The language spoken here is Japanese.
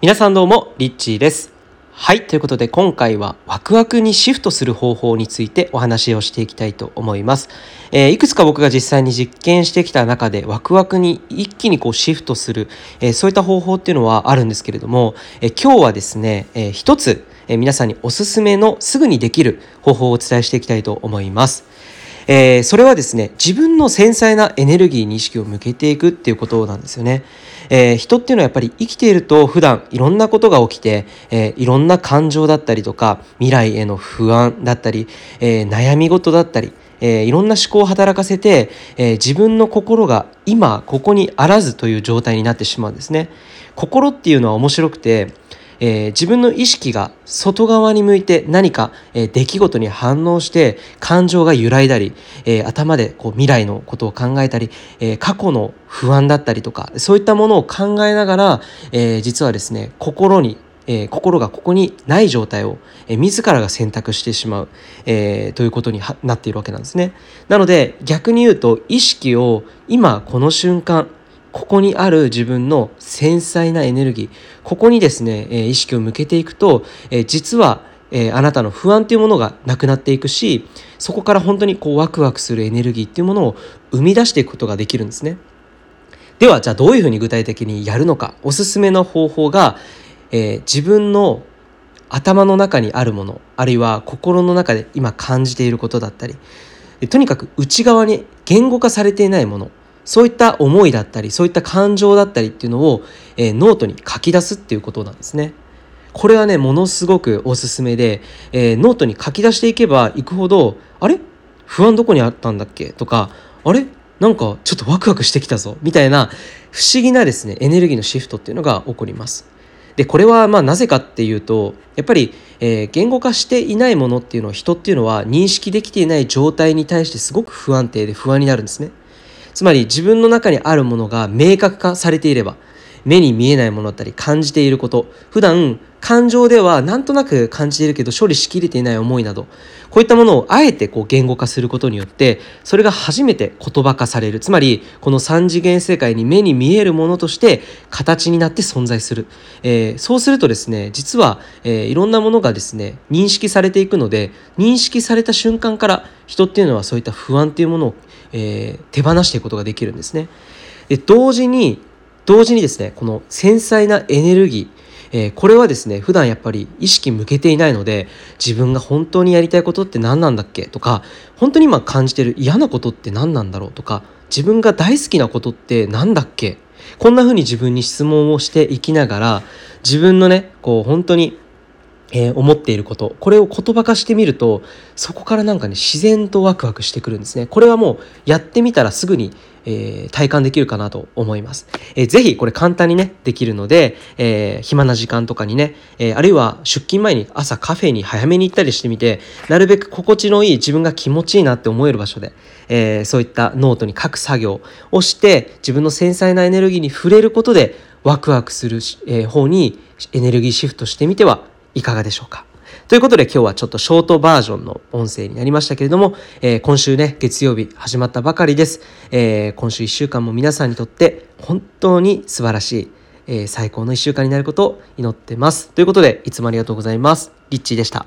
皆さんどうも、リッチーです。はい、ということで今回はワクワクにシフトする方法についてお話をしていきたいと思います。えー、いくつか僕が実際に実験してきた中でワクワクに一気にこうシフトする、えー、そういった方法っていうのはあるんですけれども、えー、今日はですね、え一つ、え皆さんにおすすめのすぐにできる方法をお伝えしていきたいと思います。えー、それはですね、自分の繊細なエネルギーに意識を向けていくっていうことなんですよね。えー、人っていうのはやっぱり生きていると普段いろんなことが起きて、えー、いろんな感情だったりとか、未来への不安だったり、え悩み事だったり、えー、いろんな思考を働かせて、えー、自分の心が今ここにあらずという状態になってしまうんですね。心っていうのは面白くて、えー、自分の意識が外側に向いて何か、えー、出来事に反応して感情が揺らいだり、えー、頭でこう未来のことを考えたり、え過去の不安だったりとかそういったものを考えながら、え実はですね心にえー、心がここにない状態を、えー、自らが選択してしまう、えー、ということになっているわけなんですね。なので逆に言うと意識を今この瞬間ここにある自分の繊細なエネルギーここにですね、え意識を向けていくと、え実は、えあなたの不安というものがなくなっていくしそこから本当にこうワクワクするエネルギーっていうものを生み出していくことができるんですね。ではじゃあどういうふうに具体的にやるのかおすすめの方法が、え、自分の頭の中にあるものあるいは心の中で今感じていることだったりとにかく内側に言語化されていないものそういった思いだったりそういった感情だったりっていうのを、えー、ノートに書き出すっていうことなんですね。これはねものすごくおすすめで、えー、ノートに書き出していけばいくほどあれ？不安どこにあったんだっけ？とかあれ？なんかちょっとワクワクしてきたぞみたいな不思議なですねエネルギーのシフトっていうのが起こります。でこれはまあなぜかっていうとやっぱり、えー、言語化していないものっていうのは人っていうのは認識できていない状態に対してすごく不安定で不安になるんですね。つまり自分の中にあるものが明確化されていれば目に見えないものだったり感じていること。普段感情ではなんとなく感じているけど処理しきれていない思いなどこういったものをあえてこう言語化することによってそれが初めて言葉化される。つまりこの3次元世界に目に見えるものとして形になって存在する、えー、そうするとですね実は、えー、いろんなものがですね認識されていくので認識された瞬間から人っていうのはそういった不安っていうものを、えー、手放していくことができるんですね。で同時に同時にですねこの繊細なエネルギーえー、これはですね普段やっぱり意識向けていないので自分が本当にやりたいことって何なんだっけ？とか本当に今感じてる嫌なことって何なんだろう？とか自分が大好きなことって何だっけ？こんな風に自分に質問をしていきながら自分のねこう本当にえー、思っていること。これを言葉化してみるとそこからなんかね自然とワクワクしてくるんですね。これはもうやってみたらすぐに、えー、体感できるかなと思います、えー、ぜひこれ簡単にねできるので、えー、暇な時間とかにね、えあるいは出勤前に朝カフェに早めに行ったりしてみてなるべく心地のいい自分が気持ちいいなって思える場所で、えそういったノートに書く作業をして自分の繊細なエネルギーに触れることでワクワクする、え方にエネルギーシフトしてみてはいかがでしょうか？ということで今日はちょっとショートバージョンの音声になりましたけれども、えー、今週ね、月曜日始まったばかりです。えー、今週1週間も皆さんにとって本当に素晴らしい、えー、最高の1週間になることを祈ってます。ということで、いつもありがとうございます。リッチーでした。